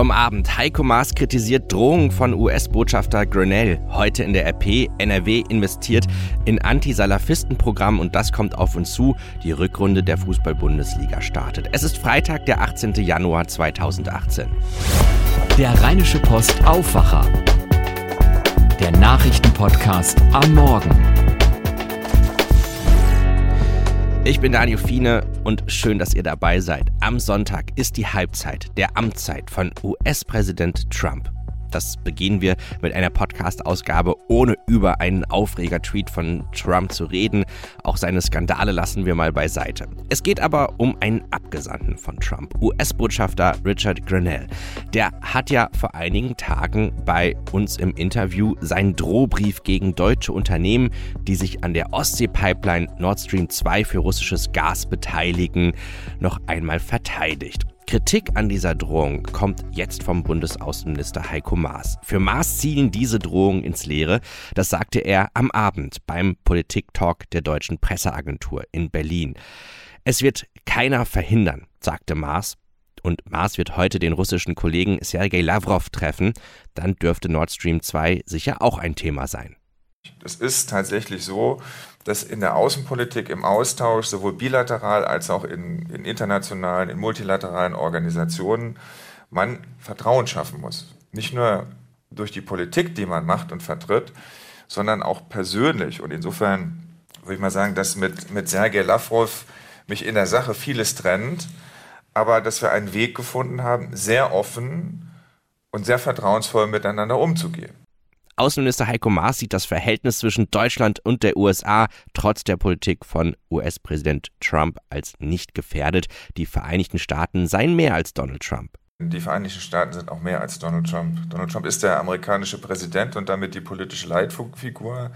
vom Abend. Heiko Maas kritisiert Drohungen von US-Botschafter Grenell. Heute in der RP. NRW investiert in Anti-Salafisten-Programm und das kommt auf uns zu. Die Rückrunde der Fußball-Bundesliga startet. Es ist Freitag, der 18. Januar 2018. Der Rheinische Post Aufwacher. Der Nachrichtenpodcast am Morgen. Ich bin Daniel Fiene und schön, dass ihr dabei seid. Am Sonntag ist die Halbzeit der Amtszeit von US-Präsident Trump. Das beginnen wir mit einer Podcast-Ausgabe, ohne über einen Aufreger-Tweet von Trump zu reden. Auch seine Skandale lassen wir mal beiseite. Es geht aber um einen Abgesandten von Trump, US-Botschafter Richard Grenell. Der hat ja vor einigen Tagen bei uns im Interview seinen Drohbrief gegen deutsche Unternehmen, die sich an der Ostsee-Pipeline Nord Stream 2 für russisches Gas beteiligen, noch einmal verteidigt. Kritik an dieser Drohung kommt jetzt vom Bundesaußenminister Heiko Maas. Für Maas zielen diese Drohungen ins Leere. Das sagte er am Abend beim Politik-Talk der Deutschen Presseagentur in Berlin. Es wird keiner verhindern, sagte Maas. Und Maas wird heute den russischen Kollegen Sergei Lavrov treffen. Dann dürfte Nord Stream 2 sicher auch ein Thema sein. Es ist tatsächlich so, dass in der Außenpolitik im Austausch sowohl bilateral als auch in, in internationalen, in multilateralen Organisationen man Vertrauen schaffen muss. Nicht nur durch die Politik, die man macht und vertritt, sondern auch persönlich. Und insofern würde ich mal sagen, dass mit, mit Sergei Lavrov mich in der Sache vieles trennt, aber dass wir einen Weg gefunden haben, sehr offen und sehr vertrauensvoll miteinander umzugehen. Außenminister Heiko Maas sieht das Verhältnis zwischen Deutschland und der USA trotz der Politik von US-Präsident Trump als nicht gefährdet. Die Vereinigten Staaten seien mehr als Donald Trump. Die Vereinigten Staaten sind auch mehr als Donald Trump. Donald Trump ist der amerikanische Präsident und damit die politische Leitfigur.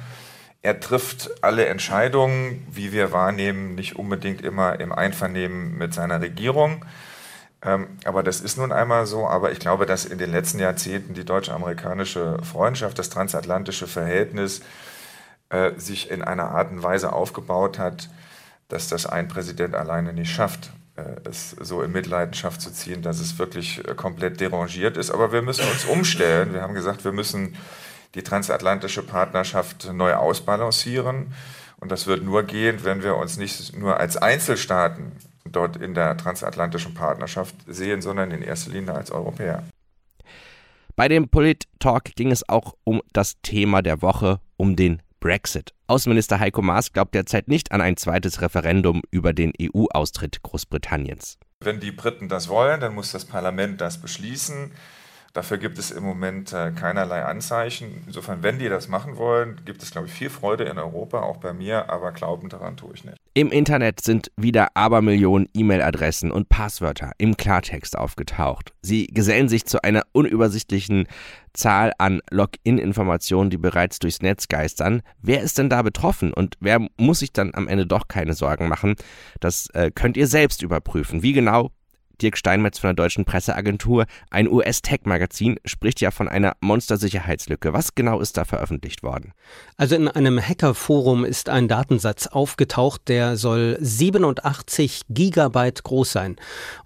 Er trifft alle Entscheidungen, wie wir wahrnehmen, nicht unbedingt immer im Einvernehmen mit seiner Regierung. Ähm, aber das ist nun einmal so. Aber ich glaube, dass in den letzten Jahrzehnten die deutsche-amerikanische Freundschaft, das transatlantische Verhältnis äh, sich in einer Art und Weise aufgebaut hat, dass das ein Präsident alleine nicht schafft, äh, es so in Mitleidenschaft zu ziehen, dass es wirklich äh, komplett derangiert ist. Aber wir müssen uns umstellen. Wir haben gesagt, wir müssen die transatlantische Partnerschaft neu ausbalancieren. Und das wird nur gehen, wenn wir uns nicht nur als Einzelstaaten dort in der transatlantischen Partnerschaft sehen, sondern in erster Linie als Europäer. Bei dem Polit-Talk ging es auch um das Thema der Woche, um den Brexit. Außenminister Heiko Maas glaubt derzeit nicht an ein zweites Referendum über den EU-Austritt Großbritanniens. Wenn die Briten das wollen, dann muss das Parlament das beschließen. Dafür gibt es im Moment äh, keinerlei Anzeichen. Insofern, wenn die das machen wollen, gibt es, glaube ich, viel Freude in Europa, auch bei mir, aber glauben daran tue ich nicht. Im Internet sind wieder Abermillionen E-Mail-Adressen und Passwörter im Klartext aufgetaucht. Sie gesellen sich zu einer unübersichtlichen Zahl an Login-Informationen, die bereits durchs Netz geistern. Wer ist denn da betroffen und wer muss sich dann am Ende doch keine Sorgen machen? Das äh, könnt ihr selbst überprüfen. Wie genau Dirk Steinmetz von der Deutschen Presseagentur. Ein US-Tech-Magazin spricht ja von einer Monster-Sicherheitslücke. Was genau ist da veröffentlicht worden? Also in einem Hacker-Forum ist ein Datensatz aufgetaucht, der soll 87 Gigabyte groß sein.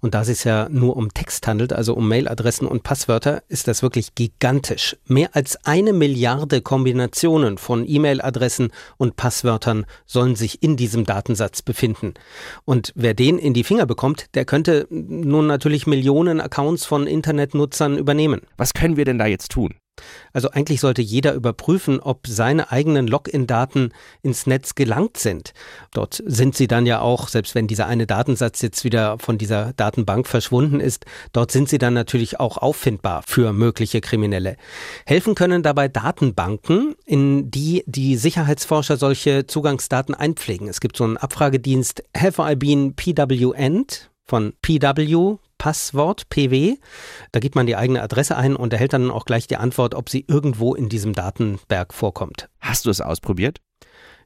Und da es sich ja nur um Text handelt, also um Mailadressen und Passwörter, ist das wirklich gigantisch. Mehr als eine Milliarde Kombinationen von E-Mail-Adressen und Passwörtern sollen sich in diesem Datensatz befinden. Und wer den in die Finger bekommt, der könnte nun natürlich Millionen Accounts von Internetnutzern übernehmen. Was können wir denn da jetzt tun? Also eigentlich sollte jeder überprüfen, ob seine eigenen Login-Daten ins Netz gelangt sind. Dort sind sie dann ja auch, selbst wenn dieser eine Datensatz jetzt wieder von dieser Datenbank verschwunden ist, dort sind sie dann natürlich auch auffindbar für mögliche Kriminelle. Helfen können dabei Datenbanken, in die die Sicherheitsforscher solche Zugangsdaten einpflegen. Es gibt so einen Abfragedienst Have I Been PWN? Von PW, Passwort, PW. Da gibt man die eigene Adresse ein und erhält dann auch gleich die Antwort, ob sie irgendwo in diesem Datenberg vorkommt. Hast du es ausprobiert?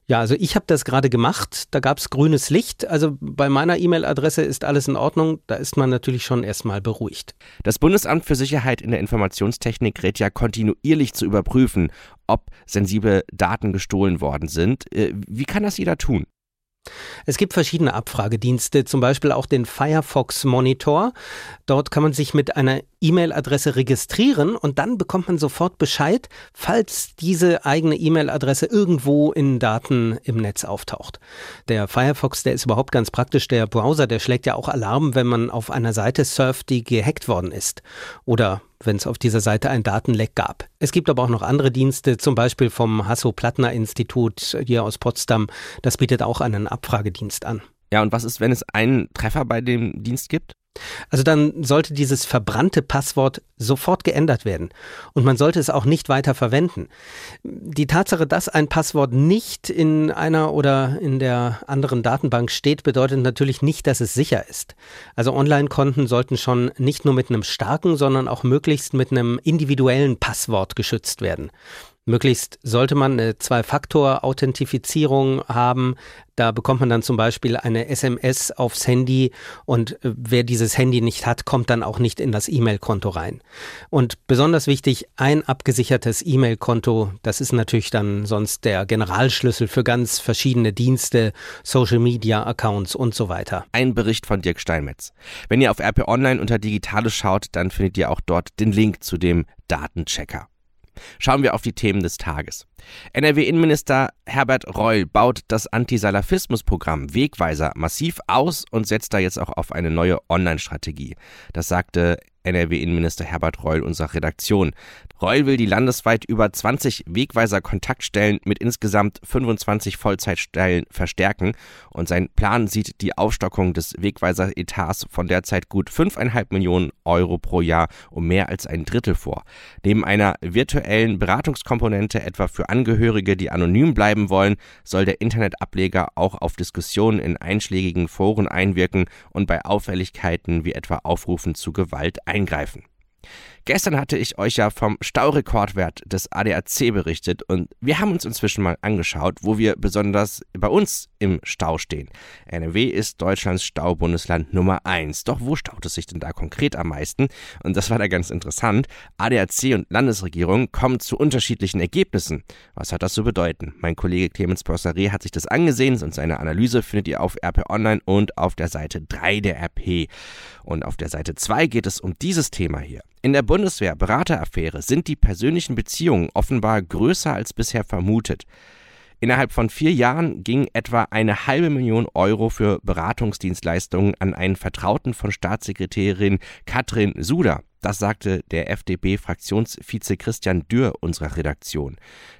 Ja, also ich habe das gerade gemacht. Da gab es grünes Licht. Also bei meiner E-Mail-Adresse ist alles in Ordnung. Da ist man natürlich schon erstmal beruhigt. Das Bundesamt für Sicherheit in der Informationstechnik rät ja kontinuierlich zu überprüfen, ob sensible Daten gestohlen worden sind. Äh, wie kann das jeder tun? Es gibt verschiedene Abfragedienste, zum Beispiel auch den Firefox Monitor. Dort kann man sich mit einer E-Mail-Adresse registrieren und dann bekommt man sofort Bescheid, falls diese eigene E-Mail-Adresse irgendwo in Daten im Netz auftaucht. Der Firefox, der ist überhaupt ganz praktisch. Der Browser, der schlägt ja auch Alarm, wenn man auf einer Seite surft, die gehackt worden ist. Oder wenn es auf dieser Seite ein Datenleck gab. Es gibt aber auch noch andere Dienste, zum Beispiel vom Hasso-Plattner-Institut hier aus Potsdam. Das bietet auch einen Abfragedienst an. Ja, und was ist, wenn es einen Treffer bei dem Dienst gibt? Also dann sollte dieses verbrannte Passwort sofort geändert werden und man sollte es auch nicht weiter verwenden. Die Tatsache, dass ein Passwort nicht in einer oder in der anderen Datenbank steht, bedeutet natürlich nicht, dass es sicher ist. Also Online-Konten sollten schon nicht nur mit einem starken, sondern auch möglichst mit einem individuellen Passwort geschützt werden. Möglichst sollte man eine Zwei-Faktor-Authentifizierung haben. Da bekommt man dann zum Beispiel eine SMS aufs Handy und äh, wer dieses Handy nicht hat, kommt dann auch nicht in das E-Mail-Konto rein. Und besonders wichtig, ein abgesichertes E-Mail-Konto, das ist natürlich dann sonst der Generalschlüssel für ganz verschiedene Dienste, Social-Media-Accounts und so weiter. Ein Bericht von Dirk Steinmetz. Wenn ihr auf RP Online unter Digitales schaut, dann findet ihr auch dort den Link zu dem Datenchecker. Schauen wir auf die Themen des Tages. NRW-Innenminister Herbert Reul baut das Antisalafismus-Programm Wegweiser massiv aus und setzt da jetzt auch auf eine neue Online-Strategie. Das sagte NRW-Innenminister Herbert Reul unserer Redaktion. Reul will die landesweit über 20 Wegweiser-Kontaktstellen mit insgesamt 25 Vollzeitstellen verstärken und sein Plan sieht die Aufstockung des Wegweiser-Etats von derzeit gut 5,5 Millionen Euro pro Jahr um mehr als ein Drittel vor. Neben einer virtuellen Beratungskomponente etwa für Angehörige, die anonym bleiben wollen, soll der Internetableger auch auf Diskussionen in einschlägigen Foren einwirken und bei Auffälligkeiten wie etwa Aufrufen zu Gewalt eingreifen. Gestern hatte ich euch ja vom Staurekordwert des ADAC berichtet und wir haben uns inzwischen mal angeschaut, wo wir besonders bei uns im Stau stehen. NRW ist Deutschlands Staubundesland Nummer 1. Doch wo staut es sich denn da konkret am meisten? Und das war da ganz interessant. ADAC und Landesregierung kommen zu unterschiedlichen Ergebnissen. Was hat das zu bedeuten? Mein Kollege Clemens Bossare hat sich das angesehen und seine Analyse findet ihr auf RP Online und auf der Seite 3 der RP. Und auf der Seite 2 geht es um dieses Thema hier. In der Bundeswehr-Berateraffäre sind die persönlichen Beziehungen offenbar größer als bisher vermutet. Innerhalb von vier Jahren ging etwa eine halbe Million Euro für Beratungsdienstleistungen an einen Vertrauten von Staatssekretärin Katrin Suda. Das sagte der FDP-Fraktionsvize Christian Dürr unserer Redaktion.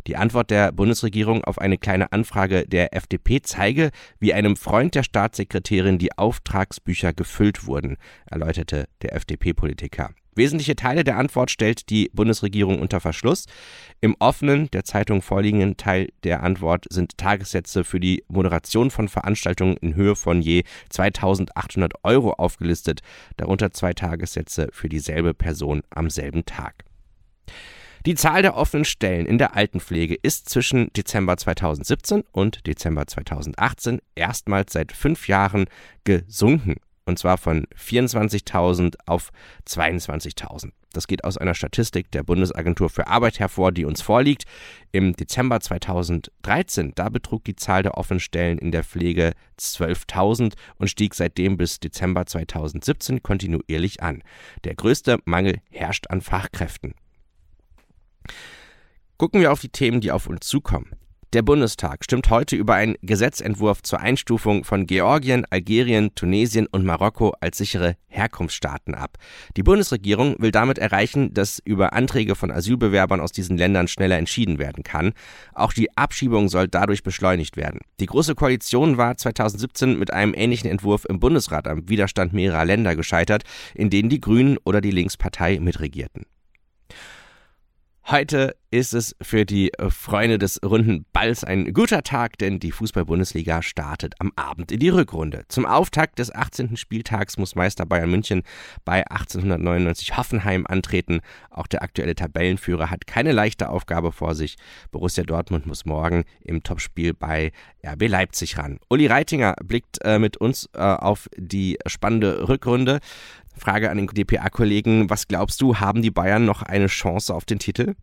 Die Antwort der Bundesregierung auf eine kleine Anfrage der FDP zeige, wie einem Freund der Staatssekretärin die Auftragsbücher gefüllt wurden, erläuterte der FDP-Politiker. Wesentliche Teile der Antwort stellt die Bundesregierung unter Verschluss. Im offenen, der Zeitung vorliegenden Teil der Antwort sind Tagessätze für die Moderation von Veranstaltungen in Höhe von je 2800 Euro aufgelistet, darunter zwei Tagessätze für dieselbe Person am selben Tag. Die Zahl der offenen Stellen in der Altenpflege ist zwischen Dezember 2017 und Dezember 2018 erstmals seit fünf Jahren gesunken und zwar von 24.000 auf 22.000. Das geht aus einer Statistik der Bundesagentur für Arbeit hervor, die uns vorliegt. Im Dezember 2013, da betrug die Zahl der offenen Stellen in der Pflege 12.000 und stieg seitdem bis Dezember 2017 kontinuierlich an. Der größte Mangel herrscht an Fachkräften. Gucken wir auf die Themen, die auf uns zukommen. Der Bundestag stimmt heute über einen Gesetzentwurf zur Einstufung von Georgien, Algerien, Tunesien und Marokko als sichere Herkunftsstaaten ab. Die Bundesregierung will damit erreichen, dass über Anträge von Asylbewerbern aus diesen Ländern schneller entschieden werden kann. Auch die Abschiebung soll dadurch beschleunigt werden. Die Große Koalition war 2017 mit einem ähnlichen Entwurf im Bundesrat am Widerstand mehrerer Länder gescheitert, in denen die Grünen oder die Linkspartei mitregierten. Heute ist es für die Freunde des runden Balls ein guter Tag, denn die Fußball-Bundesliga startet am Abend in die Rückrunde. Zum Auftakt des 18. Spieltags muss Meister Bayern München bei 1899 Hoffenheim antreten. Auch der aktuelle Tabellenführer hat keine leichte Aufgabe vor sich. Borussia Dortmund muss morgen im Topspiel bei RB Leipzig ran. Uli Reitinger blickt äh, mit uns äh, auf die spannende Rückrunde. Frage an den DPA-Kollegen, was glaubst du, haben die Bayern noch eine Chance auf den Titel?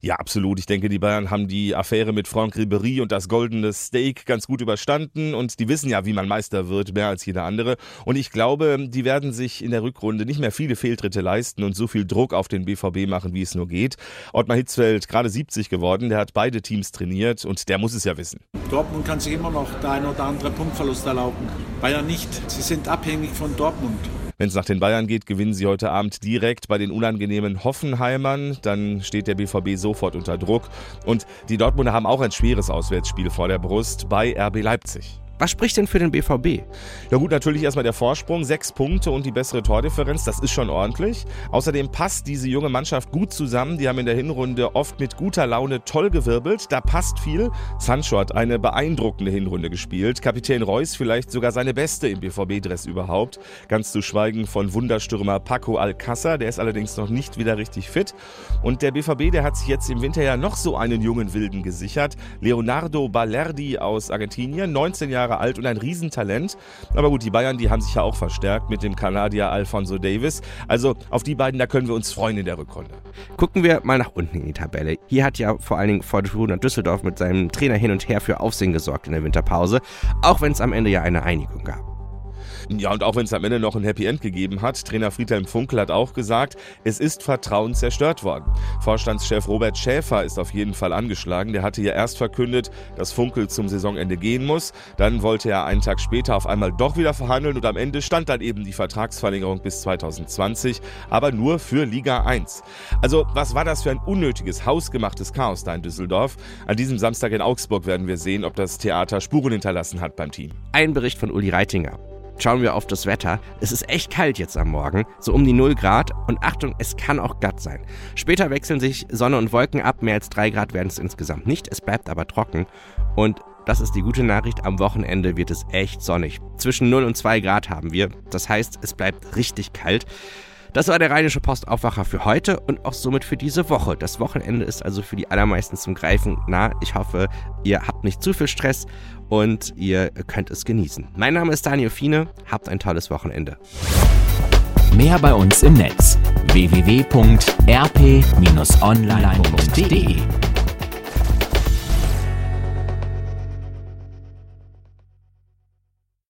Ja, absolut. Ich denke, die Bayern haben die Affäre mit Franck Ribéry und das goldene Steak ganz gut überstanden und die wissen ja, wie man Meister wird, mehr als jeder andere. Und ich glaube, die werden sich in der Rückrunde nicht mehr viele Fehltritte leisten und so viel Druck auf den BVB machen, wie es nur geht. Ottmar Hitzfeld, gerade 70 geworden, der hat beide Teams trainiert und der muss es ja wissen. Dortmund kann sich immer noch der ein oder andere Punktverlust erlauben. Bayern nicht. Sie sind abhängig von Dortmund. Wenn es nach den Bayern geht, gewinnen sie heute Abend direkt bei den unangenehmen Hoffenheimern. Dann steht der BVB sofort unter Druck. Und die Dortmunder haben auch ein schweres Auswärtsspiel vor der Brust bei RB Leipzig. Was spricht denn für den BVB? Ja gut, natürlich erstmal der Vorsprung, sechs Punkte und die bessere Tordifferenz, das ist schon ordentlich. Außerdem passt diese junge Mannschaft gut zusammen. Die haben in der Hinrunde oft mit guter Laune toll gewirbelt. Da passt viel. Sancho hat eine beeindruckende Hinrunde gespielt. Kapitän Reus vielleicht sogar seine beste im BVB-Dress überhaupt. Ganz zu schweigen von Wunderstürmer Paco Alcázar, der ist allerdings noch nicht wieder richtig fit. Und der BVB, der hat sich jetzt im Winter ja noch so einen jungen Wilden gesichert. Leonardo Balerdi aus Argentinien, 19 Jahre Jahre alt und ein Riesentalent. Aber gut, die Bayern, die haben sich ja auch verstärkt mit dem Kanadier Alfonso Davis. Also auf die beiden, da können wir uns freuen in der Rückrunde. Gucken wir mal nach unten in die Tabelle. Hier hat ja vor allen Dingen Fortuna Düsseldorf mit seinem Trainer hin und her für Aufsehen gesorgt in der Winterpause, auch wenn es am Ende ja eine Einigung gab. Ja, und auch wenn es am Ende noch ein Happy End gegeben hat, Trainer Friedhelm Funkel hat auch gesagt, es ist Vertrauen zerstört worden. Vorstandschef Robert Schäfer ist auf jeden Fall angeschlagen. Der hatte ja erst verkündet, dass Funkel zum Saisonende gehen muss. Dann wollte er einen Tag später auf einmal doch wieder verhandeln und am Ende stand dann eben die Vertragsverlängerung bis 2020, aber nur für Liga 1. Also, was war das für ein unnötiges, hausgemachtes Chaos da in Düsseldorf? An diesem Samstag in Augsburg werden wir sehen, ob das Theater Spuren hinterlassen hat beim Team. Ein Bericht von Uli Reitinger. Schauen wir auf das Wetter. Es ist echt kalt jetzt am Morgen, so um die 0 Grad. Und Achtung, es kann auch glatt sein. Später wechseln sich Sonne und Wolken ab. Mehr als 3 Grad werden es insgesamt nicht. Es bleibt aber trocken. Und das ist die gute Nachricht. Am Wochenende wird es echt sonnig. Zwischen 0 und 2 Grad haben wir. Das heißt, es bleibt richtig kalt. Das war der Rheinische Postaufwacher für heute und auch somit für diese Woche. Das Wochenende ist also für die allermeisten zum Greifen nah. Ich hoffe, ihr habt nicht zu viel Stress und ihr könnt es genießen. Mein Name ist Daniel Fiene. Habt ein tolles Wochenende. Mehr bei uns im Netz www.rp-online.de